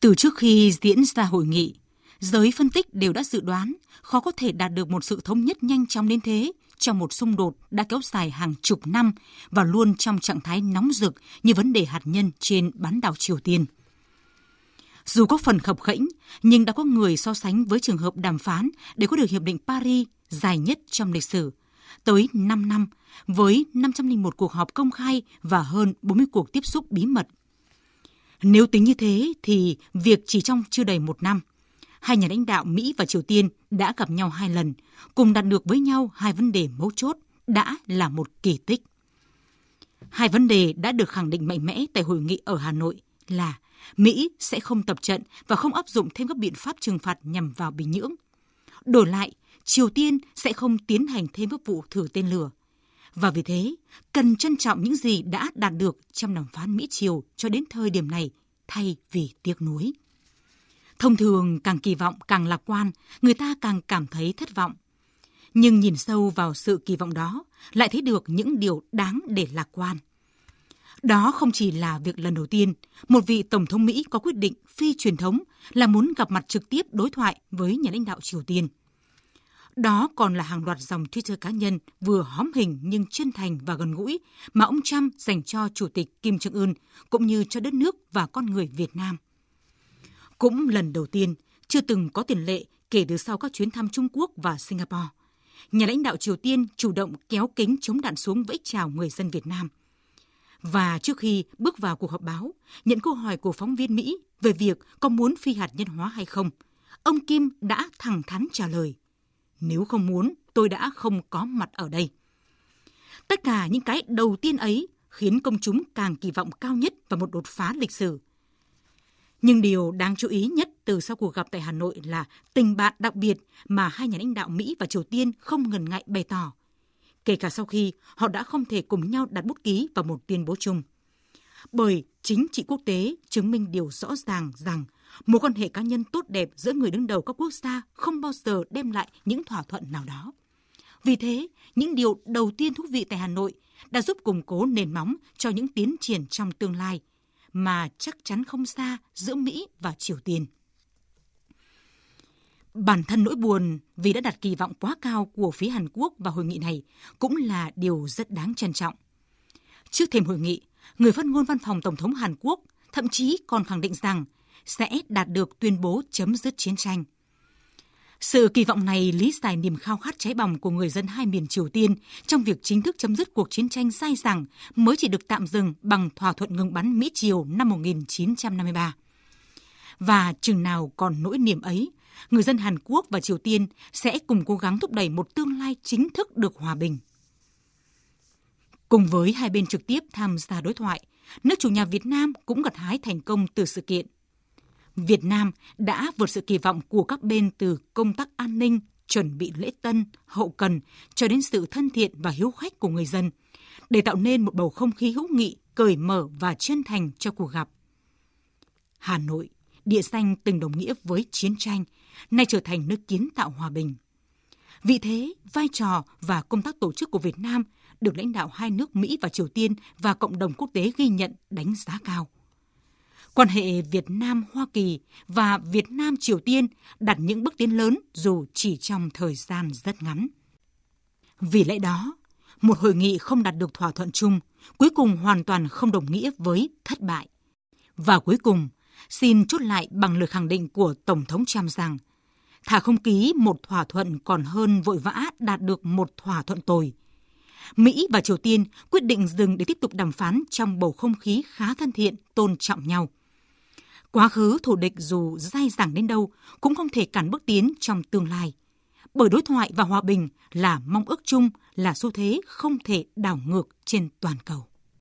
Từ trước khi diễn ra hội nghị, giới phân tích đều đã dự đoán khó có thể đạt được một sự thống nhất nhanh chóng đến thế trong một xung đột đã kéo dài hàng chục năm và luôn trong trạng thái nóng rực như vấn đề hạt nhân trên bán đảo Triều Tiên. Dù có phần khập khẽnh, nhưng đã có người so sánh với trường hợp đàm phán để có được Hiệp định Paris dài nhất trong lịch sử, tới 5 năm, với 501 cuộc họp công khai và hơn 40 cuộc tiếp xúc bí mật. Nếu tính như thế thì việc chỉ trong chưa đầy một năm, hai nhà lãnh đạo Mỹ và Triều Tiên đã gặp nhau hai lần, cùng đạt được với nhau hai vấn đề mấu chốt đã là một kỳ tích. Hai vấn đề đã được khẳng định mạnh mẽ tại hội nghị ở Hà Nội là Mỹ sẽ không tập trận và không áp dụng thêm các biện pháp trừng phạt nhằm vào Bình Nhưỡng. Đổi lại, Triều Tiên sẽ không tiến hành thêm các vụ thử tên lửa. Và vì thế, cần trân trọng những gì đã đạt được trong đàm phán Mỹ-Triều cho đến thời điểm này thay vì tiếc nuối. Thông thường càng kỳ vọng càng lạc quan, người ta càng cảm thấy thất vọng. Nhưng nhìn sâu vào sự kỳ vọng đó, lại thấy được những điều đáng để lạc quan. Đó không chỉ là việc lần đầu tiên một vị Tổng thống Mỹ có quyết định phi truyền thống là muốn gặp mặt trực tiếp đối thoại với nhà lãnh đạo Triều Tiên. Đó còn là hàng loạt dòng Twitter cá nhân vừa hóm hình nhưng chân thành và gần gũi mà ông Trump dành cho Chủ tịch Kim Jong-un cũng như cho đất nước và con người Việt Nam. Cũng lần đầu tiên, chưa từng có tiền lệ kể từ sau các chuyến thăm Trung Quốc và Singapore. Nhà lãnh đạo Triều Tiên chủ động kéo kính chống đạn xuống vẫy chào người dân Việt Nam. Và trước khi bước vào cuộc họp báo, nhận câu hỏi của phóng viên Mỹ về việc có muốn phi hạt nhân hóa hay không, ông Kim đã thẳng thắn trả lời. Nếu không muốn, tôi đã không có mặt ở đây. Tất cả những cái đầu tiên ấy khiến công chúng càng kỳ vọng cao nhất vào một đột phá lịch sử. Nhưng điều đáng chú ý nhất từ sau cuộc gặp tại Hà Nội là tình bạn đặc biệt mà hai nhà lãnh đạo Mỹ và Triều Tiên không ngần ngại bày tỏ, kể cả sau khi họ đã không thể cùng nhau đặt bút ký vào một tuyên bố chung. Bởi chính trị quốc tế chứng minh điều rõ ràng rằng Mối quan hệ cá nhân tốt đẹp giữa người đứng đầu các quốc gia không bao giờ đem lại những thỏa thuận nào đó. Vì thế, những điều đầu tiên thú vị tại Hà Nội đã giúp củng cố nền móng cho những tiến triển trong tương lai mà chắc chắn không xa giữa Mỹ và Triều Tiên. Bản thân nỗi buồn vì đã đặt kỳ vọng quá cao của phía Hàn Quốc vào hội nghị này cũng là điều rất đáng trân trọng. Trước thềm hội nghị, người phát ngôn văn phòng Tổng thống Hàn Quốc thậm chí còn khẳng định rằng sẽ đạt được tuyên bố chấm dứt chiến tranh. Sự kỳ vọng này lý giải niềm khao khát cháy bỏng của người dân hai miền Triều Tiên trong việc chính thức chấm dứt cuộc chiến tranh dai dẳng mới chỉ được tạm dừng bằng thỏa thuận ngừng bắn Mỹ-Triều năm 1953. Và chừng nào còn nỗi niềm ấy, người dân Hàn Quốc và Triều Tiên sẽ cùng cố gắng thúc đẩy một tương lai chính thức được hòa bình. Cùng với hai bên trực tiếp tham gia đối thoại, nước chủ nhà Việt Nam cũng gặt hái thành công từ sự kiện. Việt Nam đã vượt sự kỳ vọng của các bên từ công tác an ninh, chuẩn bị lễ tân, hậu cần cho đến sự thân thiện và hiếu khách của người dân, để tạo nên một bầu không khí hữu nghị, cởi mở và chân thành cho cuộc gặp. Hà Nội, địa danh từng đồng nghĩa với chiến tranh, nay trở thành nơi kiến tạo hòa bình. Vì thế, vai trò và công tác tổ chức của Việt Nam được lãnh đạo hai nước Mỹ và Triều Tiên và cộng đồng quốc tế ghi nhận đánh giá cao quan hệ Việt Nam Hoa Kỳ và Việt Nam Triều Tiên đạt những bước tiến lớn dù chỉ trong thời gian rất ngắn. Vì lẽ đó, một hội nghị không đạt được thỏa thuận chung, cuối cùng hoàn toàn không đồng nghĩa với thất bại. Và cuối cùng, xin chốt lại bằng lời khẳng định của Tổng thống Trump rằng thả không ký một thỏa thuận còn hơn vội vã đạt được một thỏa thuận tồi. Mỹ và Triều Tiên quyết định dừng để tiếp tục đàm phán trong bầu không khí khá thân thiện, tôn trọng nhau. Quá khứ thù địch dù dai dẳng đến đâu cũng không thể cản bước tiến trong tương lai. Bởi đối thoại và hòa bình là mong ước chung, là xu thế không thể đảo ngược trên toàn cầu.